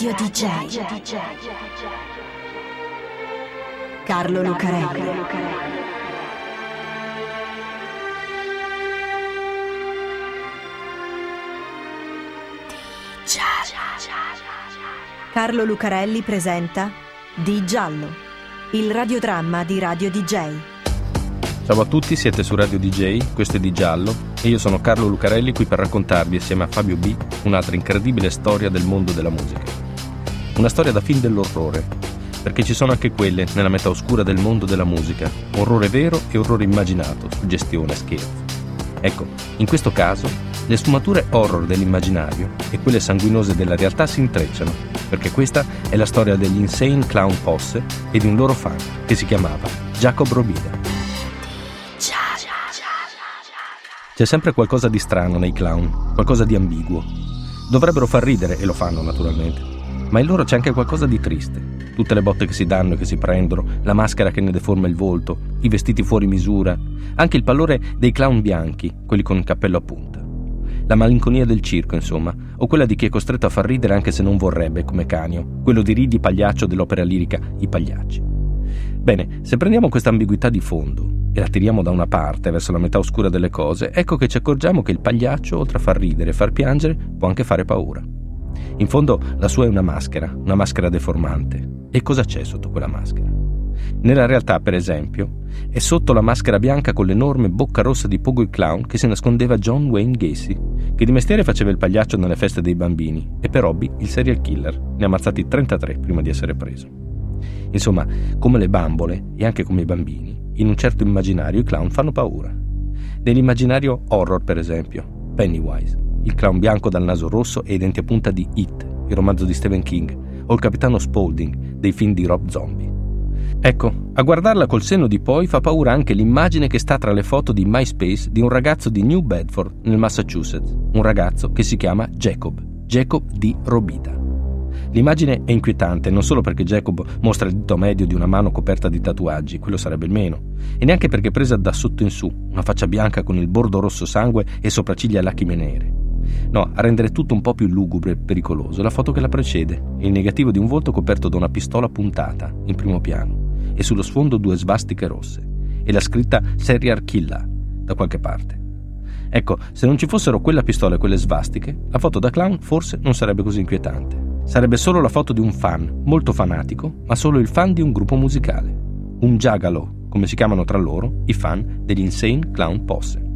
Radio DJ. Carlo Lucarelli. Carlo Lucarelli presenta Di Giallo, il radiodramma di Radio DJ. Ciao a tutti, siete su Radio DJ, questo è Di Giallo e io sono Carlo Lucarelli qui per raccontarvi assieme a Fabio B un'altra incredibile storia del mondo della musica. Una storia da film dell'orrore, perché ci sono anche quelle nella metà oscura del mondo della musica, orrore vero e orrore immaginato, suggestione, scherzo. Ecco, in questo caso le sfumature horror dell'immaginario e quelle sanguinose della realtà si intrecciano, perché questa è la storia degli Insane Clown Posse e di un loro fan che si chiamava Jacob Robida. C'è sempre qualcosa di strano nei clown, qualcosa di ambiguo. Dovrebbero far ridere, e lo fanno naturalmente, ma in loro c'è anche qualcosa di triste. Tutte le botte che si danno e che si prendono, la maschera che ne deforma il volto, i vestiti fuori misura, anche il pallore dei clown bianchi, quelli con il cappello a punta. La malinconia del circo, insomma, o quella di chi è costretto a far ridere anche se non vorrebbe, come Canio, quello di ridi pagliaccio dell'opera lirica I Pagliacci. Bene, se prendiamo questa ambiguità di fondo e la tiriamo da una parte verso la metà oscura delle cose, ecco che ci accorgiamo che il pagliaccio, oltre a far ridere e far piangere, può anche fare paura. In fondo la sua è una maschera, una maschera deformante. E cosa c'è sotto quella maschera? Nella realtà, per esempio, è sotto la maschera bianca con l'enorme bocca rossa di Pogo il Clown che si nascondeva John Wayne Gacy, che di mestiere faceva il pagliaccio nelle feste dei bambini e per hobby il serial killer. Ne ha ammazzati 33 prima di essere preso. Insomma, come le bambole e anche come i bambini, in un certo immaginario i clown fanno paura. Nell'immaginario horror, per esempio, Pennywise, il clown bianco dal naso rosso e i denti a punta di It, il romanzo di Stephen King, o il capitano Spaulding dei film di Rob Zombie. Ecco, a guardarla col senno di poi fa paura anche l'immagine che sta tra le foto di MySpace di un ragazzo di New Bedford, nel Massachusetts, un ragazzo che si chiama Jacob, Jacob di Robida. L'immagine è inquietante non solo perché Jacob mostra il dito medio di una mano coperta di tatuaggi, quello sarebbe il meno, e neanche perché presa da sotto in su, una faccia bianca con il bordo rosso sangue e sopracciglia lacrime nere. No, a rendere tutto un po' più lugubre e pericoloso la foto che la precede, il negativo di un volto coperto da una pistola puntata, in primo piano, e sullo sfondo due svastiche rosse, e la scritta Serial Killa, da qualche parte. Ecco, se non ci fossero quella pistola e quelle svastiche, la foto da clown forse non sarebbe così inquietante. Sarebbe solo la foto di un fan, molto fanatico, ma solo il fan di un gruppo musicale. Un giagalo, come si chiamano tra loro i fan degli Insane Clown Posse.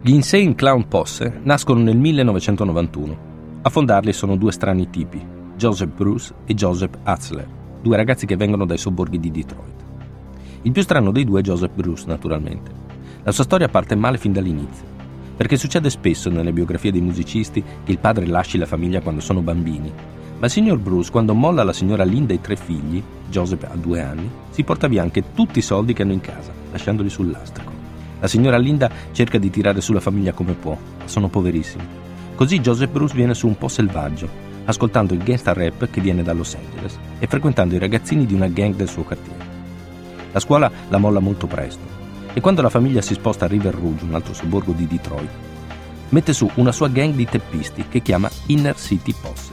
Gli Insane Clown Posse nascono nel 1991. A fondarli sono due strani tipi, Joseph Bruce e Joseph Atzler, due ragazzi che vengono dai sobborghi di Detroit. Il più strano dei due è Joseph Bruce, naturalmente. La sua storia parte male fin dall'inizio perché succede spesso nelle biografie dei musicisti che il padre lasci la famiglia quando sono bambini, ma il signor Bruce, quando molla la signora Linda e i tre figli, Joseph ha due anni, si porta via anche tutti i soldi che hanno in casa, lasciandoli sul lastrico. La signora Linda cerca di tirare su la famiglia come può, sono poverissimi. Così Joseph Bruce viene su un po' selvaggio, ascoltando il gangsta rap che viene da Los Angeles e frequentando i ragazzini di una gang del suo quartiere. La scuola la molla molto presto e quando la famiglia si sposta a River Rouge, un altro sobborgo di Detroit, mette su una sua gang di teppisti che chiama Inner City Posse.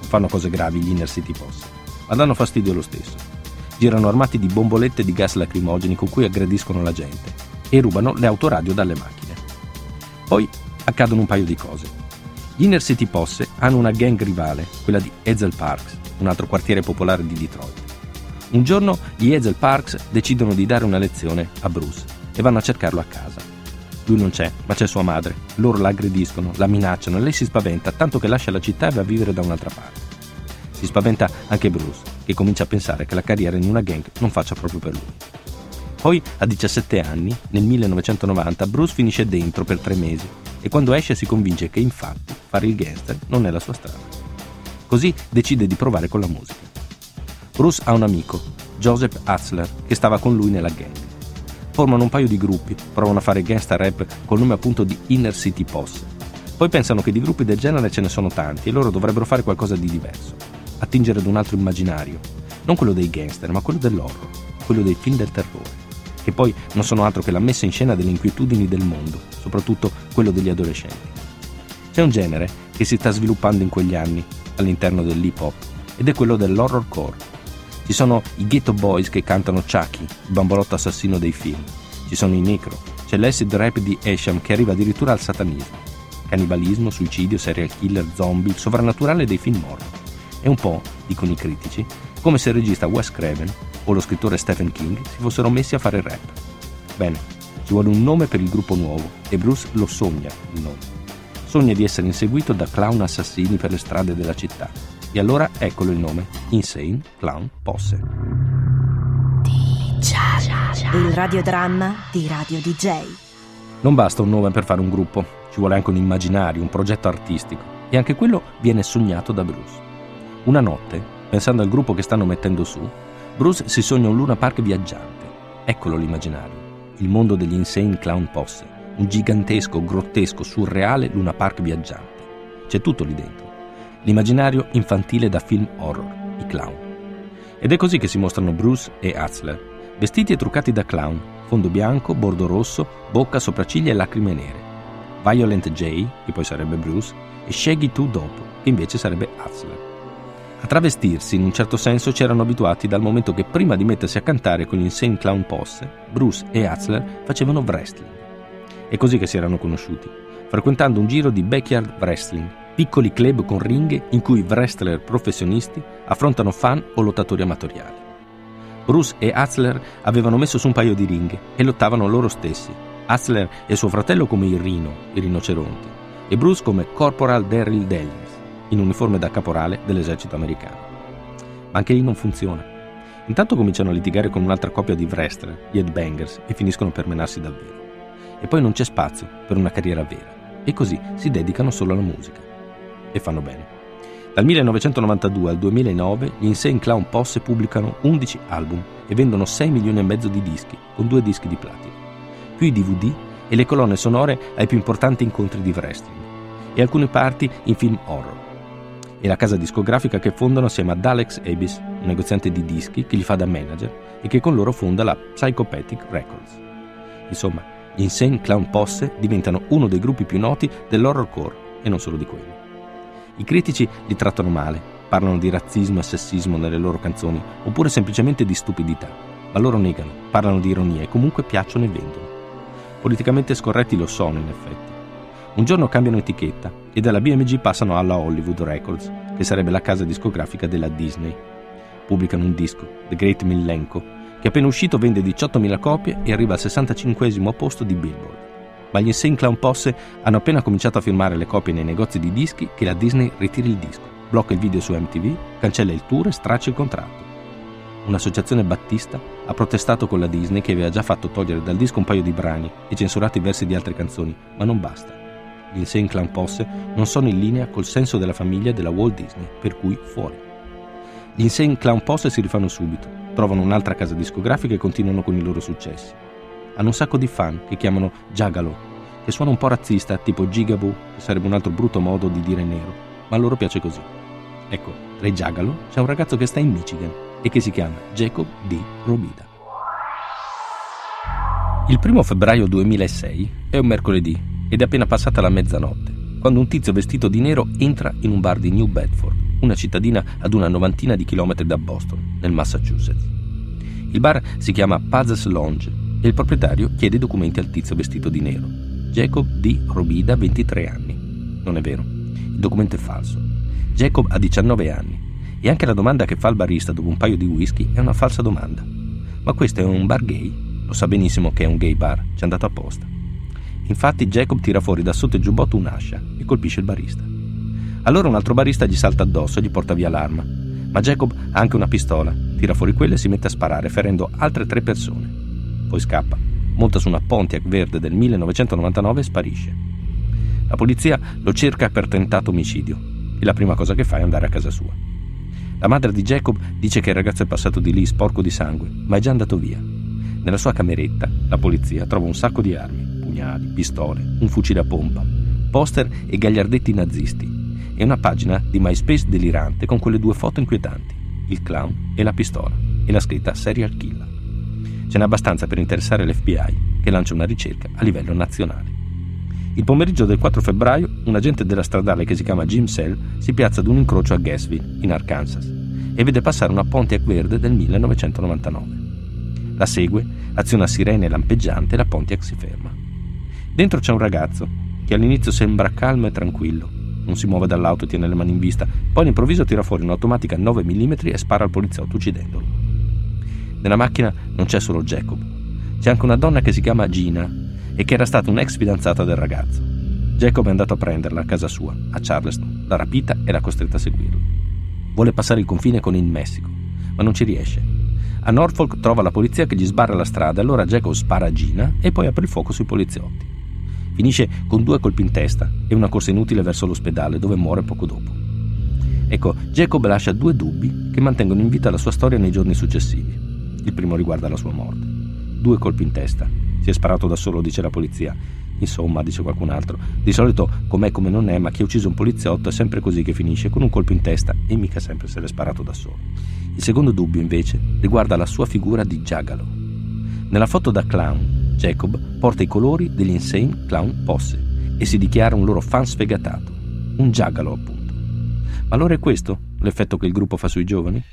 Non fanno cose gravi gli Inner City Posse, ma danno fastidio lo stesso. Girano armati di bombolette di gas lacrimogeni con cui aggrediscono la gente e rubano le autoradio dalle macchine. Poi accadono un paio di cose. Gli Inner City Posse hanno una gang rivale, quella di Ezel Parks, un altro quartiere popolare di Detroit. Un giorno gli Hazel Parks decidono di dare una lezione a Bruce e vanno a cercarlo a casa. Lui non c'è, ma c'è sua madre. Loro la aggrediscono, la minacciano e lei si spaventa, tanto che lascia la città e va a vivere da un'altra parte. Si spaventa anche Bruce, che comincia a pensare che la carriera in una gang non faccia proprio per lui. Poi, a 17 anni, nel 1990, Bruce finisce dentro per tre mesi e quando esce si convince che infatti fare il gangster non è la sua strada. Così decide di provare con la musica. Bruce ha un amico, Joseph Hatzler, che stava con lui nella gang. Formano un paio di gruppi, provano a fare gangsta rap col nome appunto di Inner City Posse. Poi pensano che di gruppi del genere ce ne sono tanti e loro dovrebbero fare qualcosa di diverso, attingere ad un altro immaginario, non quello dei gangster, ma quello dell'horror, quello dei film del terrore, che poi non sono altro che la messa in scena delle inquietudini del mondo, soprattutto quello degli adolescenti. C'è un genere che si sta sviluppando in quegli anni all'interno dell'hip hop ed è quello dell'horrorcore. Ci sono i Ghetto Boys che cantano Chucky, il bambolotto assassino dei film. Ci sono i Necro, c'è l'acid rap di Esham che arriva addirittura al satanismo. Cannibalismo, suicidio, serial killer, zombie, il sovrannaturale dei film horror. È un po', dicono i critici, come se il regista Wes Craven o lo scrittore Stephen King si fossero messi a fare rap. Bene, ci vuole un nome per il gruppo nuovo e Bruce lo sogna il nome. Sogna di essere inseguito da clown assassini per le strade della città. E allora eccolo il nome, Insane Clown Posse. Il radiodramma di Radio DJ. Non basta un nome per fare un gruppo, ci vuole anche un immaginario, un progetto artistico. E anche quello viene sognato da Bruce. Una notte, pensando al gruppo che stanno mettendo su, Bruce si sogna un Luna Park viaggiante. Eccolo l'immaginario, il mondo degli Insane Clown Posse, un gigantesco, grottesco, surreale Luna Park viaggiante. C'è tutto lì dentro. L'immaginario infantile da film horror, i clown. Ed è così che si mostrano Bruce e Hatzler, vestiti e truccati da clown, fondo bianco, bordo rosso, bocca, sopracciglia e lacrime nere. Violent J, che poi sarebbe Bruce, e Shaggy 2 dopo, che invece sarebbe Hatzler. A travestirsi, in un certo senso, c'erano abituati dal momento che prima di mettersi a cantare con gli Insane Clown Posse, Bruce e Hatzler facevano wrestling. È così che si erano conosciuti, frequentando un giro di backyard wrestling, piccoli club con ringhe in cui wrestler professionisti affrontano fan o lottatori amatoriali. Bruce e Hatzler avevano messo su un paio di ringhe e lottavano loro stessi. Hatzler e suo fratello come il rino, i rinoceronti, e Bruce come Corporal Daryl Dellins, in uniforme da caporale dell'esercito americano. Ma anche lì non funziona. Intanto cominciano a litigare con un'altra coppia di wrestler, gli Headbangers, e finiscono per menarsi davvero. E poi non c'è spazio per una carriera vera. E così si dedicano solo alla musica. E fanno bene. Dal 1992 al 2009 gli Insane Clown Posse pubblicano 11 album e vendono 6 milioni e mezzo di dischi, con due dischi di platino, più i DVD e le colonne sonore ai più importanti incontri di wrestling, e alcune parti in film horror. E la casa discografica che fondano assieme ad Alex Abis, un negoziante di dischi che gli fa da manager e che con loro fonda la Psychopathic Records. Insomma, gli Insane Clown Posse diventano uno dei gruppi più noti dell'horrorcore e non solo di quelli. I critici li trattano male, parlano di razzismo e sessismo nelle loro canzoni, oppure semplicemente di stupidità, ma loro negano, parlano di ironia e comunque piacciono e vendono. Politicamente scorretti lo sono, in effetti. Un giorno cambiano etichetta e dalla BMG passano alla Hollywood Records, che sarebbe la casa discografica della Disney. Pubblicano un disco, The Great Millenco, che appena uscito vende 18.000 copie e arriva al 65 posto di Billboard ma gli Insane Clown Posse hanno appena cominciato a firmare le copie nei negozi di dischi che la Disney ritira il disco, blocca il video su MTV, cancella il tour e straccia il contratto. Un'associazione battista ha protestato con la Disney che aveva già fatto togliere dal disco un paio di brani e censurato i versi di altre canzoni, ma non basta. Gli Insane Clown Posse non sono in linea col senso della famiglia della Walt Disney, per cui fuori. Gli Insane Clown Posse si rifanno subito, trovano un'altra casa discografica e continuano con i loro successi hanno un sacco di fan che chiamano Jagalo, che suona un po' razzista, tipo Gigaboo, che sarebbe un altro brutto modo di dire nero, ma a loro piace così. Ecco, tra i Jagalo c'è un ragazzo che sta in Michigan e che si chiama Jacob D. Robida. Il primo febbraio 2006 è un mercoledì ed è appena passata la mezzanotte, quando un tizio vestito di nero entra in un bar di New Bedford, una cittadina ad una novantina di chilometri da Boston, nel Massachusetts. Il bar si chiama Paz's Lounge e il proprietario chiede i documenti al tizio vestito di nero. Jacob D. Robida, 23 anni. Non è vero, il documento è falso. Jacob ha 19 anni e anche la domanda che fa il barista dopo un paio di whisky è una falsa domanda. Ma questo è un bar gay? Lo sa benissimo che è un gay bar, ci è andato apposta. Infatti Jacob tira fuori da sotto il giubbotto un'ascia e colpisce il barista. Allora un altro barista gli salta addosso e gli porta via l'arma. Ma Jacob ha anche una pistola, tira fuori quella e si mette a sparare, ferendo altre tre persone poi scappa, monta su una Pontiac verde del 1999 e sparisce. La polizia lo cerca per tentato omicidio e la prima cosa che fa è andare a casa sua. La madre di Jacob dice che il ragazzo è passato di lì sporco di sangue, ma è già andato via. Nella sua cameretta la polizia trova un sacco di armi, pugnali, pistole, un fucile a pompa, poster e gagliardetti nazisti e una pagina di MySpace delirante con quelle due foto inquietanti, il clown e la pistola e la scritta serial killer. Ce n'è abbastanza per interessare l'FBI, che lancia una ricerca a livello nazionale. Il pomeriggio del 4 febbraio un agente della stradale che si chiama Jim Sell si piazza ad un incrocio a Gassville, in Arkansas, e vede passare una Pontiac verde del 1999. La segue, aziona sirene lampeggiante e la Pontiac si ferma. Dentro c'è un ragazzo che all'inizio sembra calmo e tranquillo. Non si muove dall'auto e tiene le mani in vista, poi all'improvviso tira fuori un'automatica 9 mm e spara al poliziotto uccidendolo. Nella macchina non c'è solo Jacob, c'è anche una donna che si chiama Gina e che era stata un'ex fidanzata del ragazzo. Jacob è andato a prenderla a casa sua, a Charleston, l'ha rapita e l'ha costretta a seguirlo. Vuole passare il confine con il Messico, ma non ci riesce. A Norfolk trova la polizia che gli sbarra la strada, allora Jacob spara a Gina e poi apre il fuoco sui poliziotti. Finisce con due colpi in testa e una corsa inutile verso l'ospedale dove muore poco dopo. Ecco, Jacob lascia due dubbi che mantengono in vita la sua storia nei giorni successivi. Il primo riguarda la sua morte. Due colpi in testa si è sparato da solo, dice la polizia. Insomma, dice qualcun altro, di solito com'è come non è, ma chi ha ucciso un poliziotto è sempre così che finisce, con un colpo in testa e mica sempre se l'è sparato da solo. Il secondo dubbio, invece, riguarda la sua figura di Giagalo. Nella foto da clown, Jacob porta i colori degli Insane Clown Posse e si dichiara un loro fan sfegatato. Un Giagalo, appunto. Ma allora è questo l'effetto che il gruppo fa sui giovani?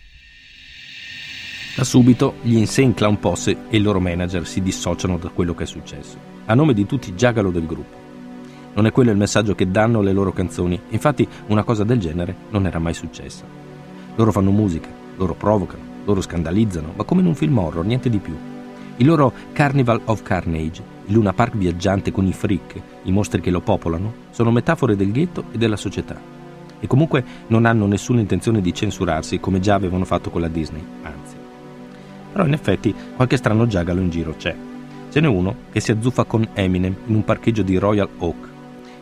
Da subito gli Insane Clown Posse e il loro manager si dissociano da quello che è successo, a nome di tutti i giagalo del gruppo. Non è quello il messaggio che danno le loro canzoni, infatti una cosa del genere non era mai successa. Loro fanno musica, loro provocano, loro scandalizzano, ma come in un film horror, niente di più. Il loro Carnival of Carnage, il Luna Park viaggiante con i freak, i mostri che lo popolano, sono metafore del ghetto e della società. E comunque non hanno nessuna intenzione di censurarsi come già avevano fatto con la Disney, anzi. Però in effetti qualche strano giagalo in giro c'è. Ce n'è uno che si azzuffa con Eminem in un parcheggio di Royal Oak.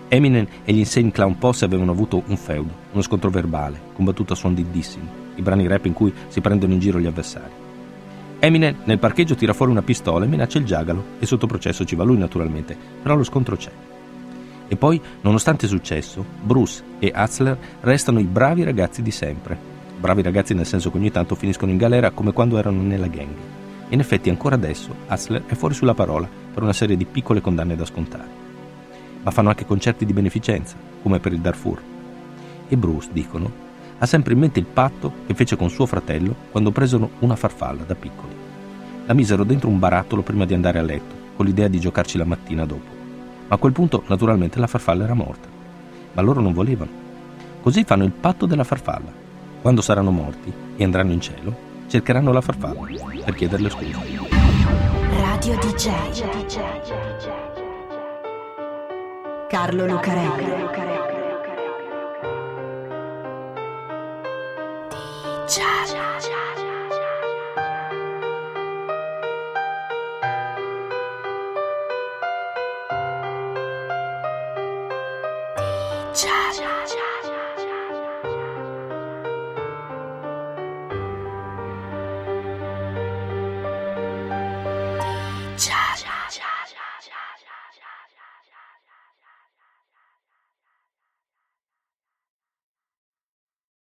Eminem e gli Insane Clown Posse avevano avuto un feudo, uno scontro verbale, combattuto a suon di dissing, i brani rap in cui si prendono in giro gli avversari. Eminem nel parcheggio tira fuori una pistola e minaccia il giagalo e sotto processo ci va lui naturalmente, però lo scontro c'è. E poi, nonostante il successo, Bruce e Hatzler restano i bravi ragazzi di sempre, bravi ragazzi nel senso che ogni tanto finiscono in galera come quando erano nella gang. In effetti ancora adesso Hassler è fuori sulla parola per una serie di piccole condanne da scontare. Ma fanno anche concerti di beneficenza, come per il Darfur. E Bruce, dicono, ha sempre in mente il patto che fece con suo fratello quando presero una farfalla da piccoli. La misero dentro un barattolo prima di andare a letto, con l'idea di giocarci la mattina dopo. Ma a quel punto, naturalmente, la farfalla era morta. Ma loro non volevano. Così fanno il patto della farfalla quando saranno morti e andranno in cielo, cercheranno la farfalla per chiederle scusa. Radio DJ Carlo Lucarelli DJ Cha-cha.